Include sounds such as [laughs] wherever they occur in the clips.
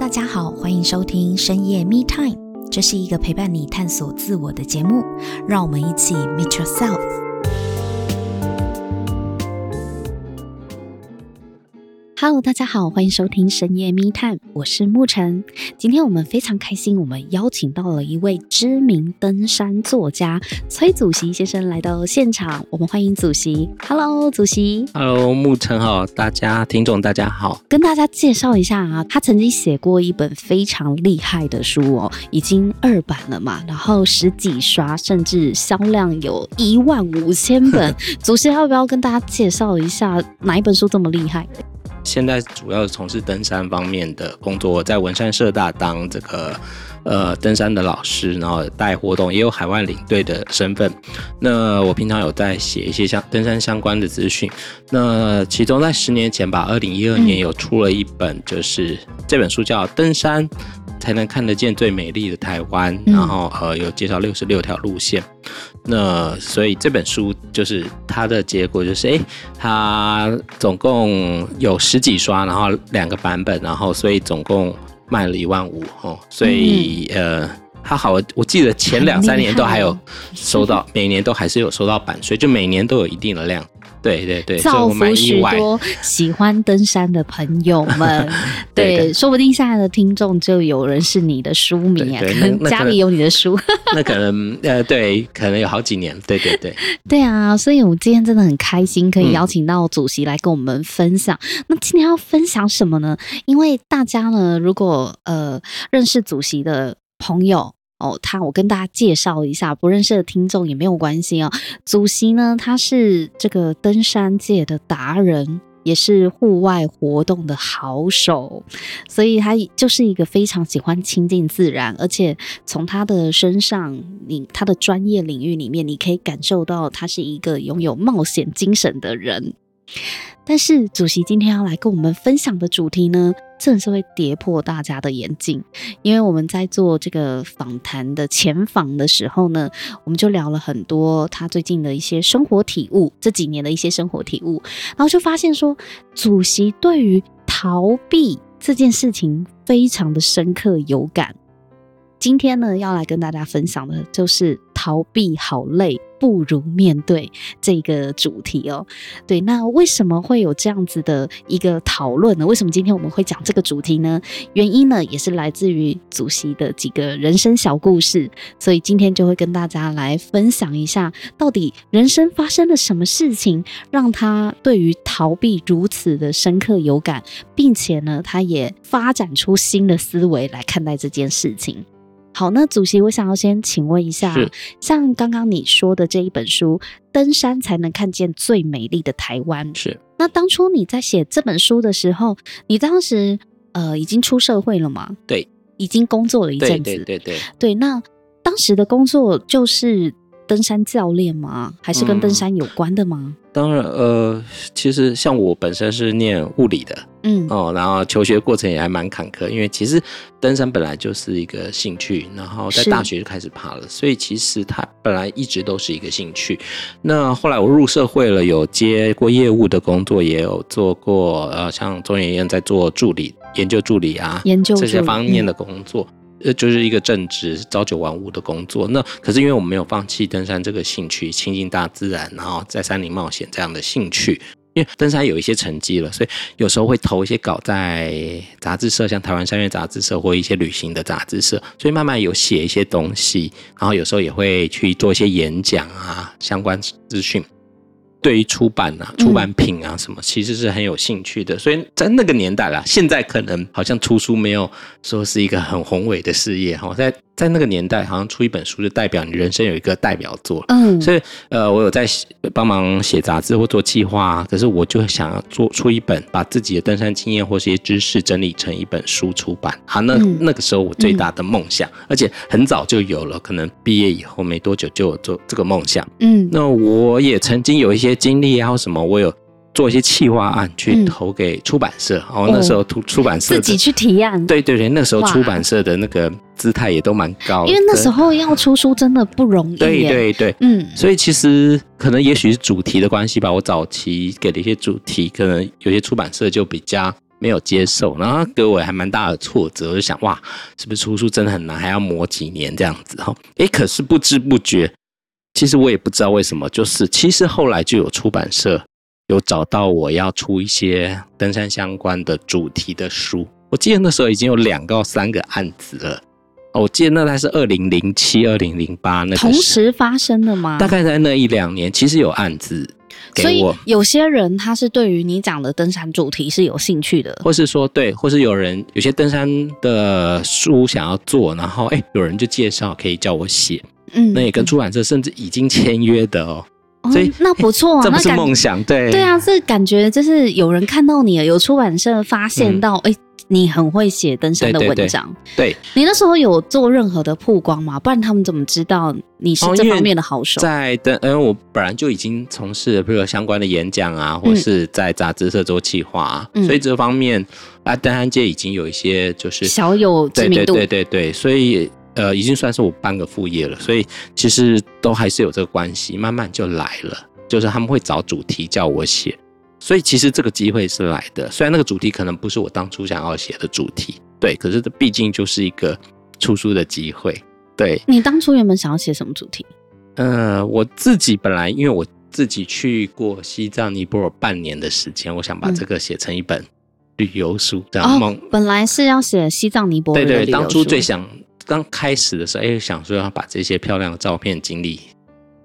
大家好，欢迎收听深夜 Me Time，这是一个陪伴你探索自我的节目，让我们一起 Meet Yourself。Hello，大家好，欢迎收听深夜密探我是沐晨。今天我们非常开心，我们邀请到了一位知名登山作家崔祖席先生来到现场，我们欢迎祖席。Hello，祖席。Hello，沐晨好，大家听众大家好，跟大家介绍一下啊，他曾经写过一本非常厉害的书哦，已经二版了嘛，然后十几刷，甚至销量有一万五千本。[laughs] 祖席要不要跟大家介绍一下哪一本书这么厉害？现在主要从事登山方面的工作，我在文山社大当这个呃登山的老师，然后带活动，也有海外领队的身份。那我平常有在写一些相登山相关的资讯。那其中在十年前吧，二零一二年有出了一本，就是这本书叫《登山才能看得见最美丽的台湾》，然后呃有介绍六十六条路线。那所以这本书就是它的结果就是，哎，它总共有十几刷，然后两个版本，然后所以总共卖了一万五哦，所以呃，它好，我记得前两三年都还有收到，每年都还是有收到版税，就每年都有一定的量。对对对，造福许多喜欢登山的朋友们。[laughs] 对，对，说不定现在的听众就有人是你的书迷啊，[laughs] 可能家里有你的书。[laughs] 那可能呃，对，可能有好几年。对对对，对啊，所以我们今天真的很开心，可以邀请到主席来跟我们分享。嗯、那今天要分享什么呢？因为大家呢，如果呃认识主席的朋友。哦，他我跟大家介绍一下，不认识的听众也没有关系哦。祖习呢，他是这个登山界的达人，也是户外活动的好手，所以他就是一个非常喜欢亲近自然，而且从他的身上，你他的专业领域里面，你可以感受到他是一个拥有冒险精神的人。但是，主席今天要来跟我们分享的主题呢，正是会跌破大家的眼镜，因为我们在做这个访谈的前访的时候呢，我们就聊了很多他最近的一些生活体悟，这几年的一些生活体悟，然后就发现说，主席对于逃避这件事情非常的深刻有感。今天呢，要来跟大家分享的就是逃避好累。不如面对这个主题哦。对，那为什么会有这样子的一个讨论呢？为什么今天我们会讲这个主题呢？原因呢，也是来自于主席的几个人生小故事。所以今天就会跟大家来分享一下，到底人生发生了什么事情，让他对于逃避如此的深刻有感，并且呢，他也发展出新的思维来看待这件事情。好，那主席，我想要先请问一下，像刚刚你说的这一本书《登山才能看见最美丽的台湾》，是那当初你在写这本书的时候，你当时呃已经出社会了吗？对，已经工作了一阵子。对对对对，对。那当时的工作就是登山教练吗？还是跟登山有关的吗？嗯当然，呃，其实像我本身是念物理的，嗯，哦，然后求学过程也还蛮坎坷，因为其实登山本来就是一个兴趣，然后在大学就开始爬了，所以其实它本来一直都是一个兴趣。那后来我入社会了，有接过业务的工作，也有做过，呃，像中研院在做助理、研究助理啊，研究这些方面的工作。嗯呃，就是一个正职朝九晚五的工作。那可是因为我们没有放弃登山这个兴趣，亲近大自然，然后在山里冒险这样的兴趣。因为登山有一些成绩了，所以有时候会投一些稿在杂志社，像台湾山岳杂志社或一些旅行的杂志社，所以慢慢有写一些东西。然后有时候也会去做一些演讲啊，相关资讯。对于出版啊、出版品啊什么，其实是很有兴趣的。所以在那个年代啦，现在可能好像出书没有说是一个很宏伟的事业哈，在。在那个年代，好像出一本书就代表你人生有一个代表作。嗯，所以呃，我有在帮忙写杂志或做计划，可是我就想要做出一本，把自己的登山经验或是一些知识整理成一本书出版。好，那、嗯、那个时候我最大的梦想，嗯、而且很早就有了，可能毕业以后没多久就有做这个梦想。嗯，那我也曾经有一些经历啊，或什么，我有。做一些企划案去投给出版社，然、嗯、后、哦、那时候出出版社自己去提案，对对对，那时候出版社的那个姿态也都蛮高，因为那时候要出书真的不容易。对对对，嗯，所以其实可能也许是主题的关系吧，我早期给的一些主题，可能有些出版社就比较没有接受，然后给我还蛮大的挫折，我就想哇，是不是出书真的很难，还要磨几年这样子哈？诶，可是不知不觉，其实我也不知道为什么，就是其实后来就有出版社有找到我要出一些登山相关的主题的书，我记得那时候已经有两到三个案子了。我记得那台是二零零七、二零零八那个同时发生的吗？大概在那一两年，其实有案子。所以有些人他是对于你讲的登山主题是有兴趣的，或是说对，或是有人有些登山的书想要做，然后哎，有人就介绍可以叫我写，嗯，那也跟出版社甚至已经签约的哦，哦所以那不错啊，[laughs] 这不是梦想，对对啊，这感觉就是有人看到你了，有出版社发现到哎。嗯你很会写登山的文章，对，你那时候有做任何的曝光吗？不然他们怎么知道你是这方面的好手？哦、在登，因为我本来就已经从事了，比如说相关的演讲啊，或是在杂志社做企划啊，嗯、所以这方面啊，登山界已经有一些就是小有知名度，对对对对对，所以呃，已经算是我半个副业了，所以其实都还是有这个关系，慢慢就来了，就是他们会找主题叫我写。所以其实这个机会是来的，虽然那个主题可能不是我当初想要写的主题，对，可是这毕竟就是一个出书的机会。对，你当初原本想要写什么主题？呃，我自己本来因为我自己去过西藏、尼泊尔半年的时间，我想把这个写成一本旅游书，这样梦。本来是要写西藏、尼泊尔。对对，当初最想刚开始的时候，哎，想说要把这些漂亮的照片经历。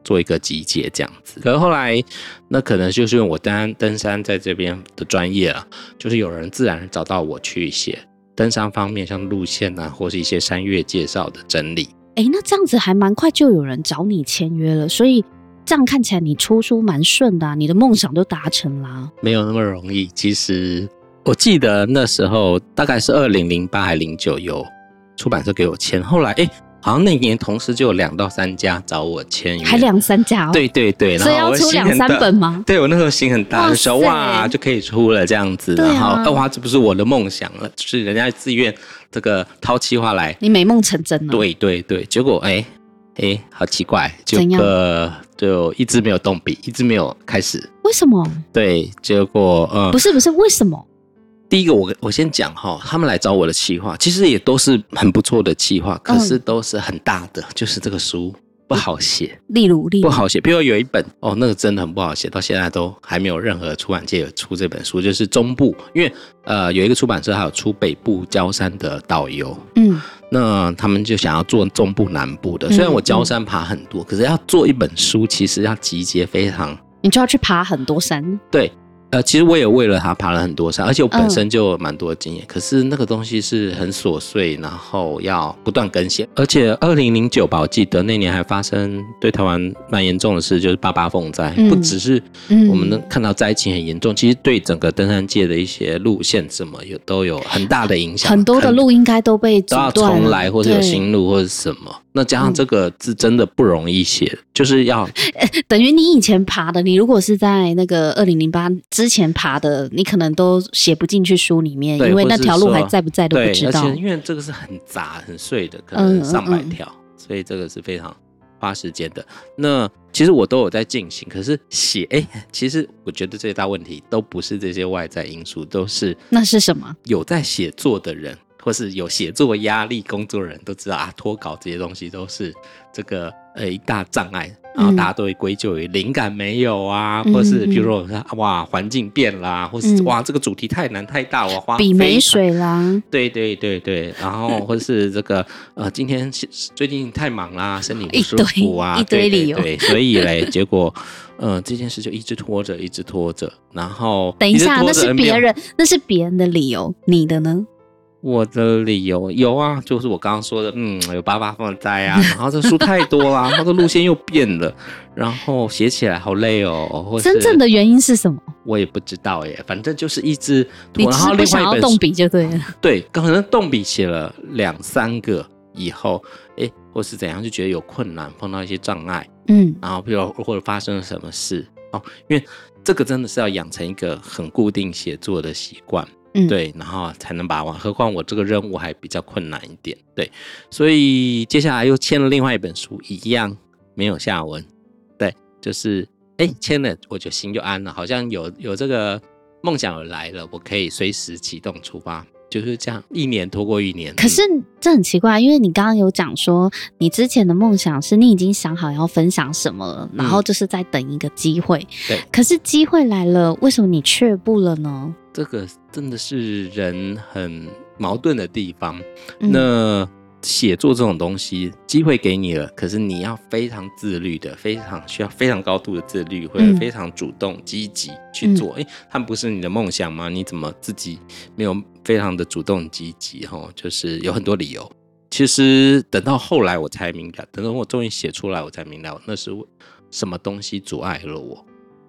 做一个集结这样子，可是后来那可能就是因为我登登山在这边的专业啊，就是有人自然找到我去写登山方面，像路线啊，或是一些山岳介绍的整理。哎、欸，那这样子还蛮快就有人找你签约了，所以这样看起来你出书蛮顺的、啊，你的梦想都达成啦。没有那么容易，其实我记得那时候大概是二零零八还零九有出版社给我签，后来哎。欸好像那年同时就有两到三家找我签约，还两三家哦。对对对，所以要出两三本吗？对，我那时候心很大，就说哇就可以出了这样子，然后哇这不是我的梦想了，就是人家自愿这个掏气话来，你美梦成真了。对对对，结果哎哎好奇怪，就呃就一直没有动笔，一直没有开始。为什么？对，结果嗯，不是不是为什么？第一个，我我先讲哈，他们来找我的企划，其实也都是很不错的企划，可是都是很大的，就是这个书不好写。例如，例如。不好写，比如有一本哦，那个真的很不好写，到现在都还没有任何出版界有出这本书，就是中部，因为呃有一个出版社还有出北部焦山的导游，嗯，那他们就想要做中部南部的，虽然我焦山爬很多，可是要做一本书，其实要集结非常，你就要去爬很多山，对。呃，其实我也为了他爬了很多山，而且我本身就有蛮多经验。嗯、可是那个东西是很琐碎，然后要不断更新。而且二零零九吧，我记得那年还发生对台湾蛮严重的事，就是八八风灾。嗯、不只是我们能看到灾情很严重，嗯、其实对整个登山界的一些路线什么有都有很大的影响。很多的路应该都被都要重来，或者有新路或者什么。那加上这个字真的不容易写，嗯、就是要，[laughs] 等于你以前爬的，你如果是在那个二零零八之前爬的，你可能都写不进去书里面，因为那条路还在不在都不知道。而且因为这个是很杂很碎的，可能上百条，嗯嗯嗯，所以这个是非常花时间的。那其实我都有在进行，可是写，哎，其实我觉得最大问题都不是这些外在因素，都是那是什么？有在写作的人。或是有写作压力，工作人都知道啊，脱稿这些东西都是这个呃一大障碍，然后大家都会归咎于灵感没有啊，嗯、或是比如说哇环境变啦，或是哇这个主题太难太大，我花笔没水啦，对对对对，然后或是这个呃今天最近太忙啦，身体不舒服啊，一堆，理由，对，对，所以嘞，结果呃这件事就一直拖着，一直拖着，然后等一下，那是别人，那是别人的理由，你的呢？我的理由有啊，就是我刚刚说的，嗯，有八八风灾啊，[laughs] 然后这书太多啦，它的路线又变了，然后写起来好累哦。或真正的原因是什么？我也不知道耶，反正就是一直拖，你只是不想要动笔就对了。对，可能动笔写了两三个以后，哎，或是怎样就觉得有困难，碰到一些障碍，嗯，然后比如或者发生了什么事哦，因为这个真的是要养成一个很固定写作的习惯。嗯，对，然后才能把完。何况我这个任务还比较困难一点，对，所以接下来又签了另外一本书，一样没有下文。对，就是哎，签了我就心就安了，好像有有这个梦想来了，我可以随时启动出发。就是这样，一年拖过一年。可是这很奇怪，因为你刚刚有讲说，你之前的梦想是你已经想好要分享什么了，然后就是在等一个机会。嗯、对。可是机会来了，为什么你却步了呢？这个真的是人很矛盾的地方。嗯、那。写作这种东西，机会给你了，可是你要非常自律的，非常需要非常高度的自律，或者非常主动积极去做。哎、嗯，他们不是你的梦想吗？你怎么自己没有非常的主动积极？哈，就是有很多理由。其实等到后来我才明白，等到我终于写出来，我才明白那是什么东西阻碍了我。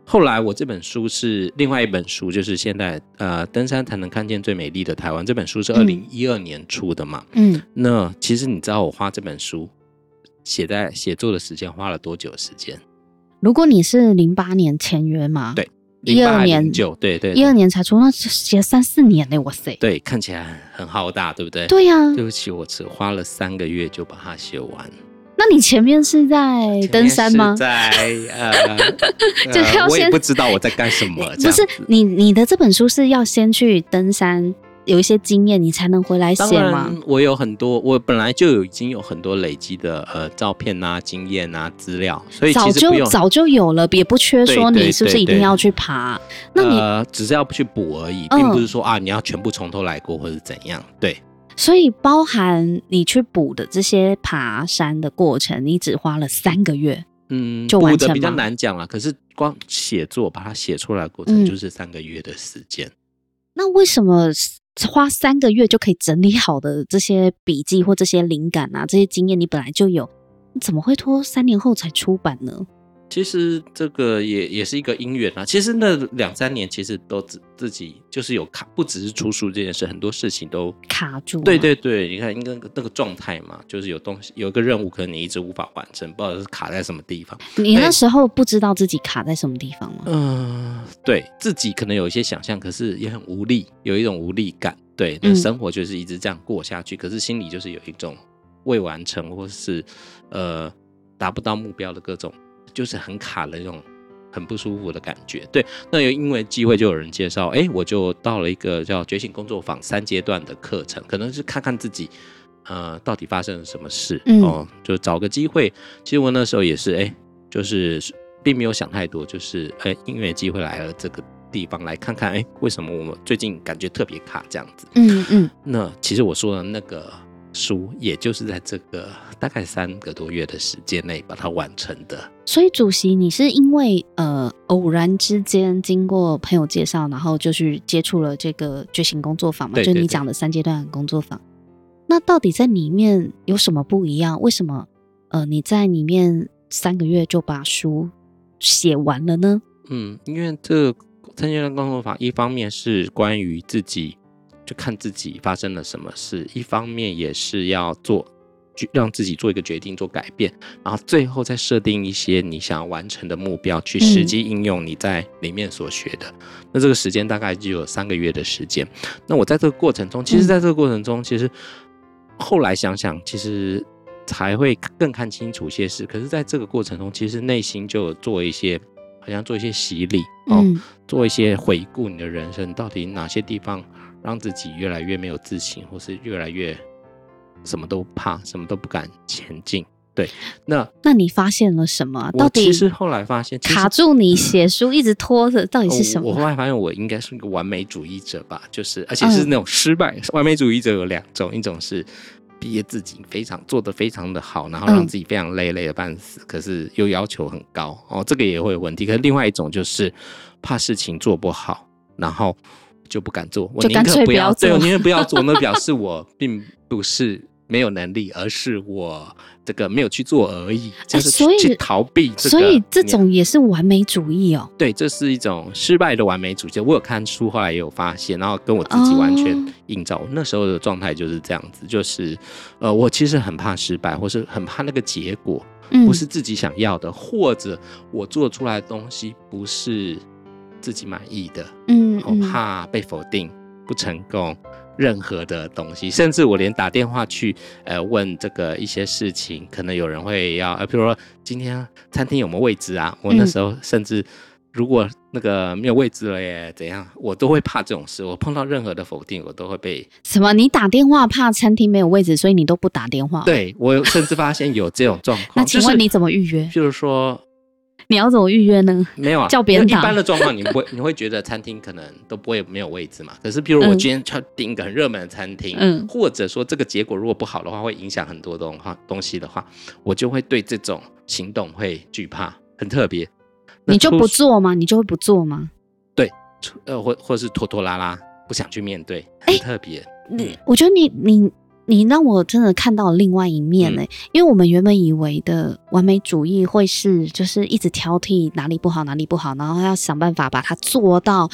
后来我这本书是另外一本书，就是现在呃，登山才能看见最美丽的台湾。这本书是二零一二年出的嘛。嗯，那其实你知道我花这本书写在写作的时间花了多久时间？如果你是零八年签约嘛，对，一二年就对对，一二年才出，那写三四年呢，哇塞！对，看起来很浩大，对不对？对呀、啊。对不起，我只花了三个月就把它写完。那你前面是在登山吗？在呃，就要先、呃、[laughs] 我也不知道我在干什么。不是你，你的这本书是要先去登山，有一些经验，你才能回来写吗？我有很多，我本来就有已经有很多累积的呃照片啊、经验啊、资料，所以早就早就有了，也不缺说你是不是一定要去爬。对对对对，那你呃，只是要去补而已，并不是说、嗯、啊你要全部从头来过或者怎样。对。所以，包含你去补的这些爬山的过程，你只花了三个月，嗯，就完成。补的比较难讲了，可是光写作把它写出来的过程就是三个月的时间。嗯。那为什么花三个月就可以整理好的这些笔记或这些灵感啊，这些经验你本来就有，你怎么会拖三年后才出版呢？其实这个也也是一个因缘啊。其实那两三年，其实都自自己就是有卡，不只是出书这件事，很多事情都卡住。对对对，你看，应该那个状态嘛，就是有东西，有一个任务，可能你一直无法完成，不知道是卡在什么地方。你那时候不知道自己卡在什么地方吗？嗯，对自己可能有一些想象，可是也很无力，有一种无力感。对，那生活就是一直这样过下去，嗯、可是心里就是有一种未完成，或是呃达不到目标的各种。就是很卡的那种很不舒服的感觉，对。那又因为机会，就有人介绍，哎，我就到了一个叫觉醒工作坊三阶段的课程，可能是看看自己，呃，到底发生了什么事，嗯、哦，就找个机会。其实我那时候也是，哎，就是并没有想太多，就是哎，因为机会来了这个地方来看看，哎，为什么我们最近感觉特别卡这样子？嗯嗯。那其实我说的那个。书也就是在这个大概三个多月的时间内把它完成的。所以主席，你是因为呃偶然之间经过朋友介绍，然后就去接触了这个觉醒工作坊嘛？对对对，就你讲的三阶段工作坊。那到底在里面有什么不一样？为什么呃你在里面三个月就把书写完了呢？嗯，因为这个三阶段工作坊一方面是关于自己。就看自己发生了什么事，一方面也是要做，让自己做一个决定，做改变，然后最后再设定一些你想要完成的目标，去实际应用你在里面所学的。嗯、那这个时间大概就有三个月的时间。那我在这个过程中，其实在这个过程中，其实后来想想，其实才会更看清楚一些事。可是在这个过程中，其实内心就有做一些，好像做一些洗礼哦，做一些回顾你的人生，到底哪些地方。让自己越来越没有自信，或是越来越什么都怕，什么都不敢前进。对，那那你发现了什么？到底其实后来发现卡住你写书一直拖着，到底是什么？我后来发现我应该是一个完美主义者吧，就是而且是那种失败、嗯、完美主义者有两种，一种是毕业自己非常做的非常的好，然后让自己非常累累的半死，嗯、可是又要求很高哦，这个也会有问题。可是另外一种就是怕事情做不好，然后。就不敢做，我宁可不要做，对，我宁愿不要做，那表示我并不是没有能力，而是我这个没有去做而已，就是去逃避这个。所以这种也是完美主义哦。对，这是一种失败的完美主义。我有看书，后来也有发现，然后跟我自己完全映照。哦、那时候的状态就是这样子，就是呃，我其实很怕失败，或是很怕那个结果不是自己想要的，嗯、或者我做出来的东西不是。自己满意的，嗯，我怕被否定，不成功，任何的东西，甚至我连打电话去，呃，问这个一些事情，可能有人会要，呃，比如说今天餐厅有没有位置啊？我那时候甚至如果那个没有位置了耶，怎样？我都会怕这种事。我碰到任何的否定，我都会被什么？你打电话怕餐厅没有位置，所以你都不打电话？对，我甚至发现有这种状况。[laughs] 那请问你怎么预约？就是说，你要怎么预约呢？没有啊，叫别人打。一般的状况，你不会，[laughs] 你会觉得餐厅可能都不会没有位置嘛？可是，譬如我今天要订一个很热门的餐厅，嗯，或者说这个结果如果不好的话，会影响很多东东西的话，我就会对这种行动会惧怕，很特别。你就不做吗？你就会不做吗？对，呃，或或是拖拖拉拉，不想去面对，很特别。你、欸，我觉得你你你让我真的看到了另外一面呢、欸。嗯、因为我们原本以为的完美主义会是就是一直挑剔哪里不好哪里不好，然后要想办法把它做到。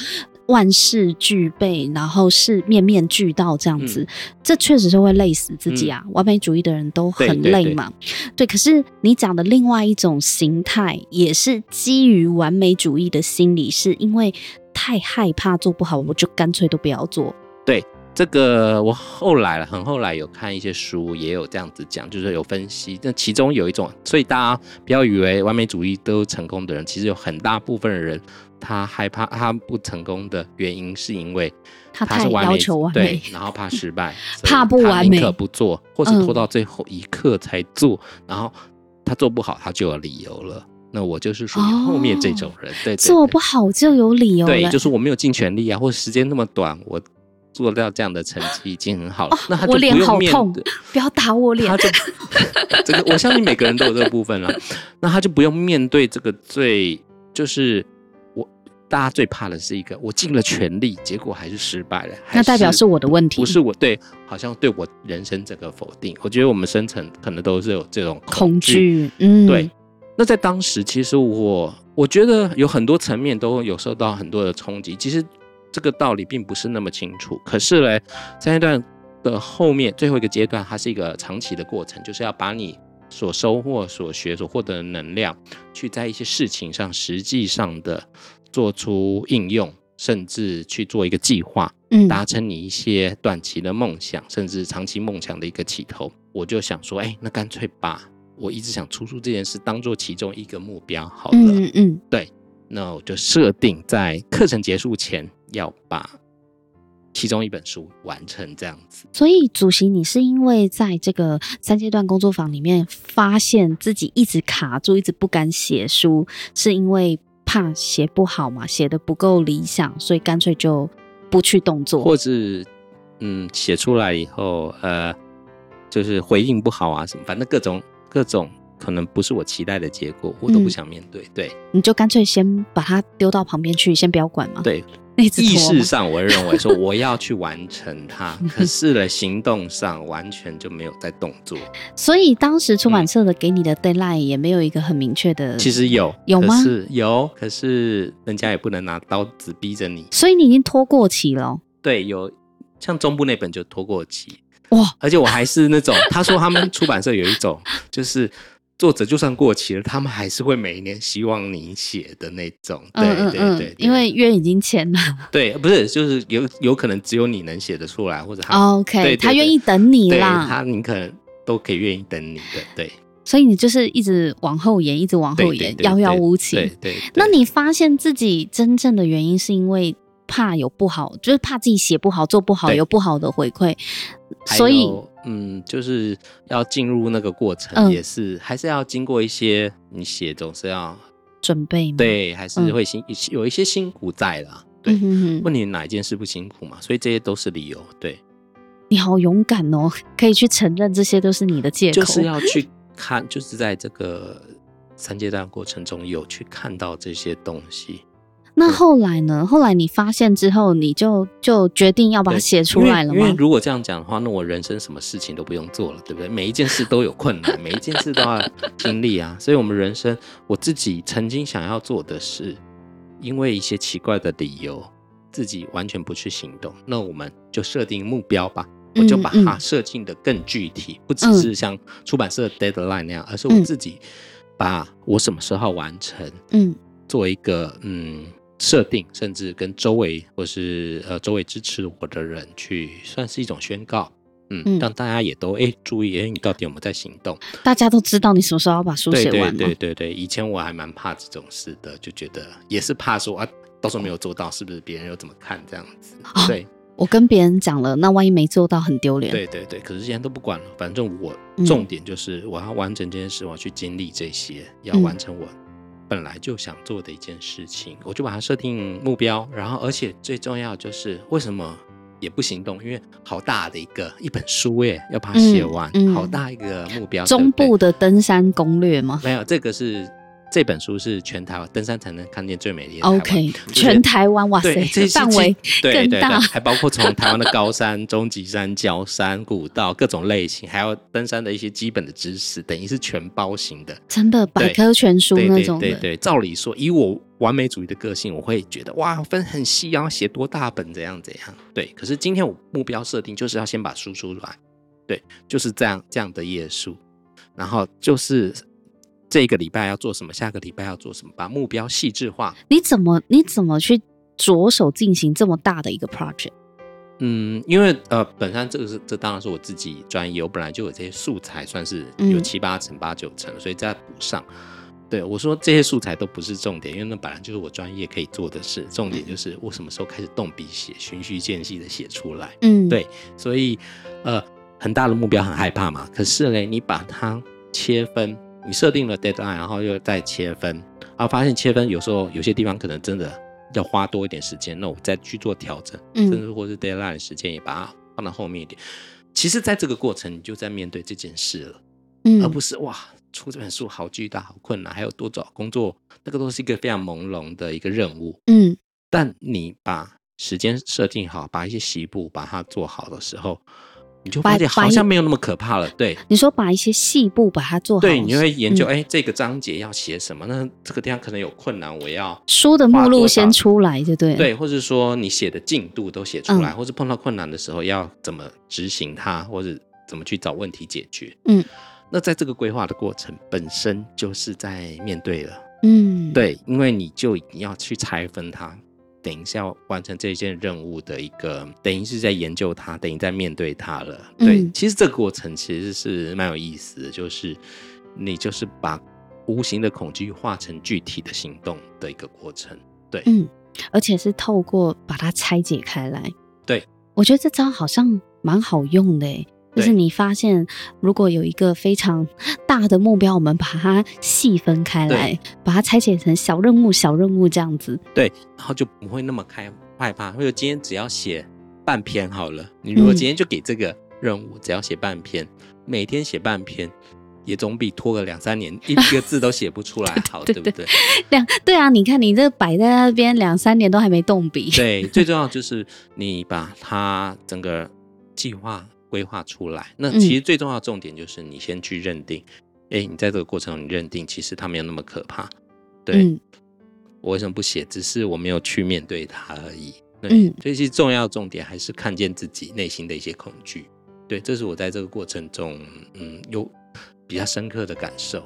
万事俱备，然后是面面俱到这样子，嗯、这确实是会累死自己啊！嗯、完美主义的人都很累嘛。对，对，对，对，可是你讲的另外一种形态，也是基于完美主义的心理，是因为太害怕做不好，我就干脆都不要做。对，这个我后来了，很后来有看一些书，也有这样子讲，就是有分析。那其中有一种，所以大家不要以为完美主义都成功的人，其实有很大部分的人。他害怕他不成功的原因，是因为他是完美，他太要求完美，对，然后怕失败，怕不完美，宁可不做，或是拖到最后一刻才做，嗯、然后他做不好，他就有理由了。那我就是属于后面这种人，哦、对，对，对，做不好就有理由，对，就是我没有尽全力啊，或者时间那么短，我做到这样的成绩已经很好了。哦、那他就不用面对，不要打我脸。他就 [laughs] 这个，我相信每个人都有这个部分了。那他就不用面对这个最就是我。大家最怕的是一个，我尽了全力，结果还是失败了。那代表是我的问题，不是我对，好像对我人生整个否定。我觉得我们深层可能都是有这种恐惧，嗯，对。那在当时，其实我我觉得有很多层面都有受到很多的冲击。其实这个道理并不是那么清楚。可是嘞，在那段的后面最后一个阶段，它是一个长期的过程，就是要把你所收获、所学、所获得的能量，去在一些事情上实际上的。做出应用，甚至去做一个计划，嗯，达成你一些短期的梦想，甚至长期梦想的一个起头。我就想说，哎、欸，那干脆把我一直想出书这件事当做其中一个目标好了。嗯嗯，对，那我就设定在课程结束前要把其中一本书完成，这样子。所以，主席，你是因为在这个三阶段工作坊里面，发现自己一直卡住，一直不敢写书，是因为？怕写不好嘛，写的不够理想，所以干脆就不去动作，或是嗯，写出来以后，呃，就是回应不好啊什么，反正各种各种可能不是我期待的结果，我都不想面对。嗯、对，你就干脆先把它丢到旁边去，先不要管嘛。对。意识上，我认为说我要去完成它，[laughs] 可是呢，行动上完全就没有在动作。所以当时出版社的给你的 deadline 也没有一个很明确的。其实有，有吗？是有，可是人家也不能拿刀子逼着你。所以你已经拖过期了。对，有像中部那本就拖过期哇，而且我还是那种，他说他们出版社有一种就是。作者就算过期了，他们还是会每一年希望你写的那种。对对对，因为约已经签了。对，不是，就是有有可能只有你能写得出来，或者他。OK，他愿意等你啦。他你可能都可以愿意等你的，对。所以你就是一直往后延，一直往后延，遥遥无期。对。那你发现自己真正的原因是因为怕有不好，就是怕自己写不好、做不好有不好的回馈，所以。嗯，就是要进入那个过程，也是、嗯、还是要经过一些，你写总是要准备，对，还是会辛、嗯、有一些辛苦在啦。对，嗯、哼哼问你哪一件事不辛苦嘛？所以这些都是理由。对，你好勇敢哦，[laughs] 可以去承认这些都是你的借口。就是要去看，就是在这个三阶段过程中有去看到这些东西。那后来呢？后来你发现之后，你就就决定要把它写出来了吗？因为如果这样讲的话，那我人生什么事情都不用做了，对不对？每一件事都有困难，[laughs] 每一件事都要经历啊。所以，我们人生，我自己曾经想要做的事，因为一些奇怪的理由，自己完全不去行动。那我们就设定目标吧，我就把它设定的更具体，不只是像出版社的 deadline 那样，而是我自己把我什么时候完成，嗯，做一个嗯。设定，甚至跟周围或是呃周围支持我的人去，算是一种宣告。嗯，让大家也都哎、欸、注意，哎、欸，你到底有没有在行动？大家都知道你什么时候要把书写完。对对对对，以前我还蛮怕这种事的，就觉得也是怕说啊，到时候没有做到，是不是别人又怎么看这样子？哦、对，我跟别人讲了，那万一没做到，很丢脸。对对对，可是现在都不管了，反正我重点就是我要完成这件事，我要去经历这些，要完成我本来就想做的一件事情，嗯、我就把它设定目标，然后而且最重要就是为什么？也不行动，因为好大的一个一本书耶，要把它写完，嗯嗯，好大一个目标。中部的登山攻略吗？没有，这个是。这本书是全台湾登山才能看见最美丽的 OK，全台湾哇塞，范围 [laughs] 更大，还包括从台湾的高山、中级山、郊山、古道各种类型，还有登山的一些基本的知识，等于是全包型的，真的百科全书那种对对，对对，照理说，以我完美主义的个性，我会觉得哇，分很细，要写多大本，怎样怎样。对，可是今天我目标设定就是要先把书出来，对，就是这样这样的页数，然后就是。这个礼拜要做什么？下个礼拜要做什么？把目标细致化。你怎么你怎么去着手进行这么大的一个 project？嗯，因为呃，本身这个是这当然是我自己专业，我本来就有这些素材，算是有七八成、八九成，所以再补上。对，我说这些素材都不是重点，因为那本来就是我专业可以做的事。重点就是我什么时候开始动笔写，循序渐进的写出来。嗯，对，所以呃，很大的目标很害怕嘛。可是嘞，你把它切分。你设定了 deadline，然后又再切分，然后发现切分有时候有些地方可能真的要花多一点时间，那我再去做调整，甚至或是 deadline 的时间也把它放到后面一点。其实，在这个过程，你就在面对这件事了，嗯，而不是哇，出这本书好巨大、好困难，还有多找工作，那个都是一个非常朦胧的一个任务，嗯。但你把时间设定好，把一些习步把它做好的时候。你就发现好像没有那么可怕了，对。你说把一些细部把它做好，对，你会研究，哎、这个章节要写什么？那这个地方可能有困难，我要书的目录先出来，就对。对，或者说你写的进度都写出来，嗯、或者碰到困难的时候要怎么执行它，或者怎么去找问题解决。嗯，那在这个规划的过程本身就是在面对了，嗯，对，因为你就你要去拆分它。等一下完成这件任务的一个，等于是在研究它，等于在面对它了。对，嗯、其实这个过程其实是蛮有意思的，就是你就是把无形的恐惧化成具体的行动的一个过程。对，嗯，而且是透过把它拆解开来。对，我觉得这招好像蛮好用的。就是你发现，如果有一个非常 [laughs] 大的目标，我们把它细分开来，把它拆解成小任务、小任务这样子，对，然后就不会那么开害怕。或者今天只要写半篇好了，你如果今天就给这个任务，只要写半篇，每天写半篇，也总比拖个两三年一个字都写不出来 [laughs] 好，对不对？[laughs] 两对啊，你看你这摆在那边两三年都还没动笔。对，最重要就是你把它整个计划。规划出来，那其实最重要的重点就是你先去认定，哎、嗯欸，你在这个过程中你认定其实它没有那么可怕，对、嗯、我为什么不写？只是我没有去面对它而已。对，嗯、所以其实重要的重点还是看见自己内心的一些恐惧。对，这是我在这个过程中，嗯，有比较深刻的感受。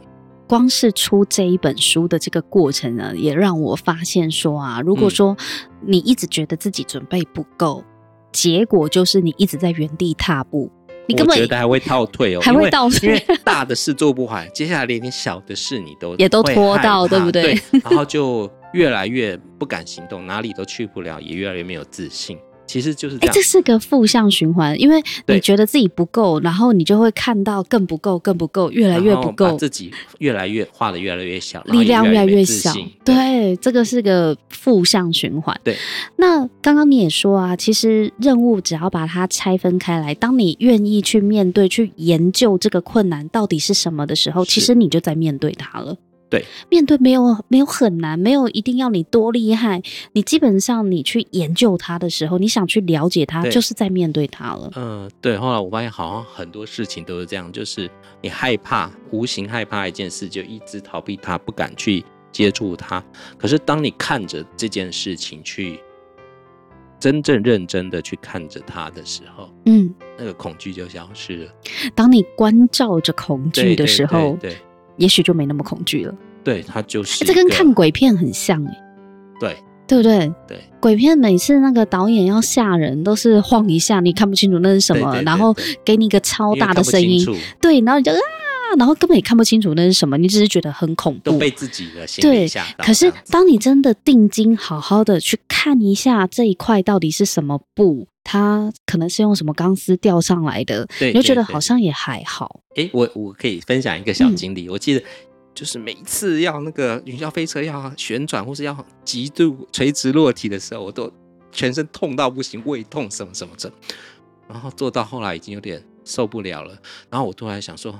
光是出这一本书的这个过程呢，也让我发现说啊，如果说你一直觉得自己准备不够。结果就是你一直在原地踏步，你根本觉得还会倒退哦，还会倒退，因为大的事做不完，接下来连点小的事你都也都拖到，对不对？对，然后就越来越不敢行动，哪里都去不了，也越来越没有自信。其实就是这样，欸、这是个负向循环，因为你觉得自己不够，然后你就会看到更不够，更不够，越来越不够，自己越来越画的越来越小，力量越来越小。对，对，这个是个负向循环。对，那刚刚你也说啊，其实任务只要把它拆分开来，当你愿意去面对、去研究这个困难到底是什么的时候，其实你就在面对它了。对，面对没有没有很难，没有一定要你多厉害，你基本上你去研究它的时候，你想去了解它，就是在面对它了。嗯、呃，对。后来我发现，好像很多事情都是这样，就是你害怕，无形害怕一件事，就一直逃避它，不敢去接触它。可是当你看着这件事情，去真正认真的去看着它的时候，嗯，那个恐惧就消失了。当你关照着恐惧的时候，对。对对对也许就没那么恐惧了。对，他就是、欸、这跟看鬼片很像哎。对，对不对？对，鬼片每次那个导演要吓人，都是晃一下，你看不清楚那是什么，对对对对，然后给你一个超大的声音，对，然后你就啊，然后根本也看不清楚那是什么，你只是觉得很恐怖，都被自己的心。对，可是当你真的定睛，好好的去看一下这一块到底是什么布，它可能是用什么钢丝吊上来的，对，你就觉得好像也还好。哎，我我可以分享一个小经历，嗯、我记得。就是每一次要那个云霄飞车要旋转或是要极度垂直落体的时候，我都全身痛到不行，胃痛什么什么的。然后做到后来已经有点受不了了，然后我突然想说，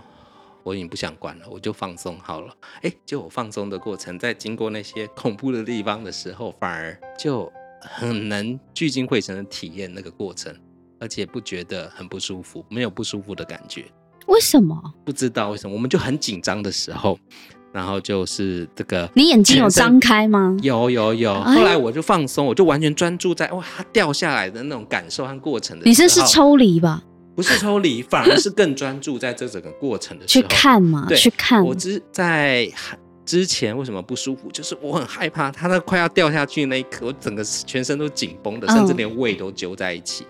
我已经不想管了，我就放松好了。哎，就我放松的过程，在经过那些恐怖的地方的时候，反而就很能聚精会神的体验那个过程，而且不觉得很不舒服，没有不舒服的感觉。为什么？不知道为什么，我们就很紧张的时候，然后就是这个，你眼睛有张开吗？有有有。后来我就放松，我就完全专注在哇，它掉下来的那种感受和过程的。你这是抽离吧？不是抽离，反而是更专注在这整个过程的时候。去看嘛，对，去看。我之在之前为什么不舒服？就是我很害怕，它那快要掉下去那一刻，我整个全身都紧绷的，甚至连胃都揪在一起。哦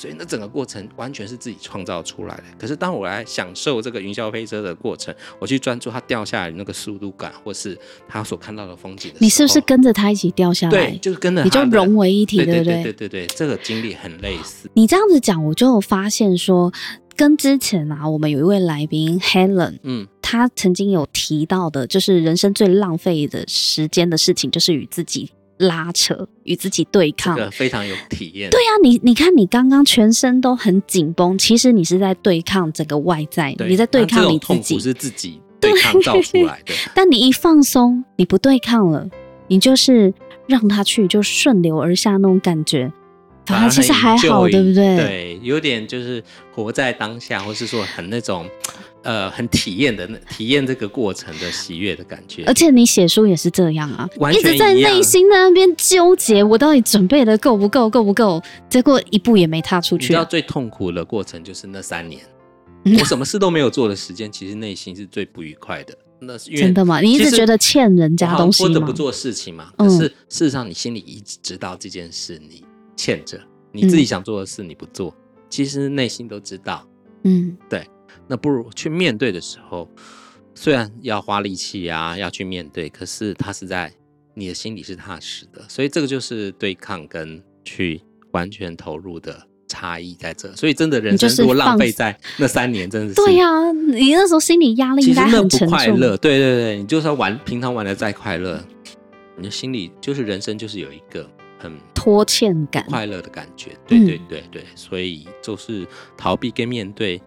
所以那整个过程完全是自己创造出来的。可是当我来享受这个云霄飞车的过程，我去专注它掉下来的那个速度感，或是他所看到的风景的，你是不是跟着它一起掉下来？对，就是跟着，你就融为一体，对不对？对对对对，这个经历很类似。你这样子讲，我就有发现说，跟之前啊，我们有一位来宾 Helen，嗯，他曾经有提到的，就是人生最浪费的时间的事情，就是与自己。拉扯，与自己对抗，这个非常有体验。对啊，你你看，你刚刚全身都很紧绷，其实你是在对抗整个外在，你在对抗你自己，是自己对抗造出来的。[laughs] 但你一放松，你不对抗了，你就是让他去，就顺流而下那种感觉，反而其实还好，对不对？对，有点就是活在当下，或是说很那种。呃，很体验的，体验这个过程的喜悦的感觉。而且你写书也是这样啊，完全一,一直在内心在那边纠结，我到底准备的够不够，够不够？结果一步也没踏出去。你知道最痛苦的过程就是那三年，嗯、我什么事都没有做的时间，其实内心是最不愉快的。那是因为真的吗？你一直觉得欠人家东西吗？或者不做事情嘛？可是事实上，你心里一直知道这件事你欠着，你自己想做的事你不做，嗯、其实内心都知道。嗯，对。那不如去面对的时候，虽然要花力气啊，要去面对，可是它是在你的心里是踏实的，所以这个就是对抗跟去完全投入的差异在这。所以真的人生如果浪费在那三年，真的是对呀、啊，你那时候心理压力应该很沉重，不快乐。对对对，你就算玩平常玩的再快乐，你的心里就是人生就是有一个很拖欠感、快乐的感觉。对对对对，所以就是逃避跟面对。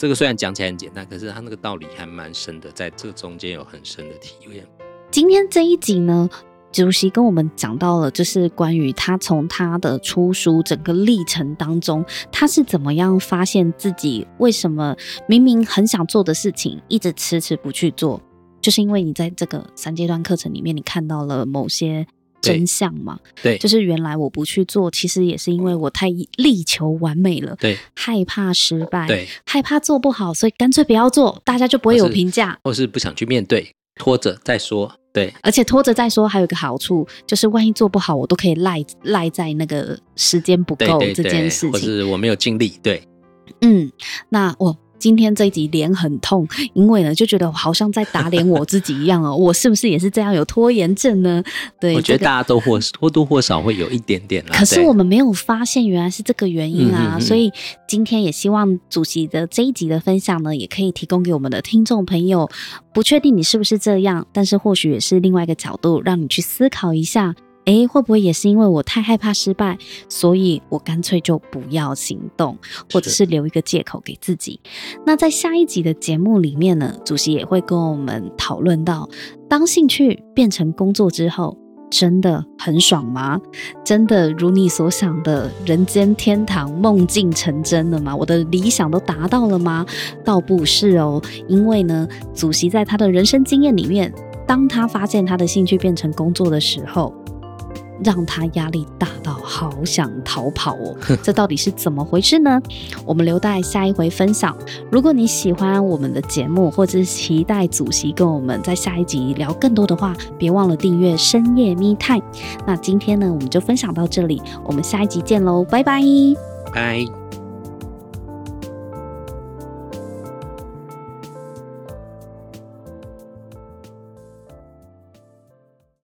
这个虽然讲起来很简单，可是他那个道理还蛮深的，在这中间有很深的体验。今天这一集呢，主席跟我们讲到了，就是关于他从他的出书整个历程当中，他是怎么样发现自己为什么明明很想做的事情，一直迟迟不去做，就是因为你在这个三阶段课程里面，你看到了某些。真相嘛，对，就是原来我不去做，其实也是因为我太力求完美了，对，害怕失败，对，害怕做不好，所以干脆不要做，大家就不会有评价，或是不想去面对，拖着再说，对，而且拖着再说还有一个好处，就是万一做不好，我都可以赖赖在那个时间不够这件事情，或是我没有尽力，对，嗯，那我。今天这一集脸很痛，因为呢就觉得我好像在打脸我自己一样哦。[laughs] 我是不是也是这样有拖延症呢？对，我觉得大家都或或多或少会有一点点啦。可是我们没有发现原来是这个原因啊，所以今天也希望主席的这一集的分享呢，也可以提供给我们的听众朋友。不确定你是不是这样，但是或许也是另外一个角度，让你去思考一下。诶，会不会也是因为我太害怕失败，所以我干脆就不要行动，或者是留一个借口给自己？那在下一集的节目里面呢，主席也会跟我们讨论到，当兴趣变成工作之后，真的很爽吗？真的如你所想的人间天堂、梦境成真了吗？我的理想都达到了吗？倒不是哦，因为呢，主席在他的人生经验里面，当他发现他的兴趣变成工作的时候。让他压力大到好想逃跑哦。[laughs] 这到底是怎么回事呢？我们留待下一回分享。如果你喜欢我们的节目，或者是期待主席跟我们在下一集聊更多的话，别忘了订阅深夜密探。那今天呢，我们就分享到这里，我们下一集见喽，拜拜。拜。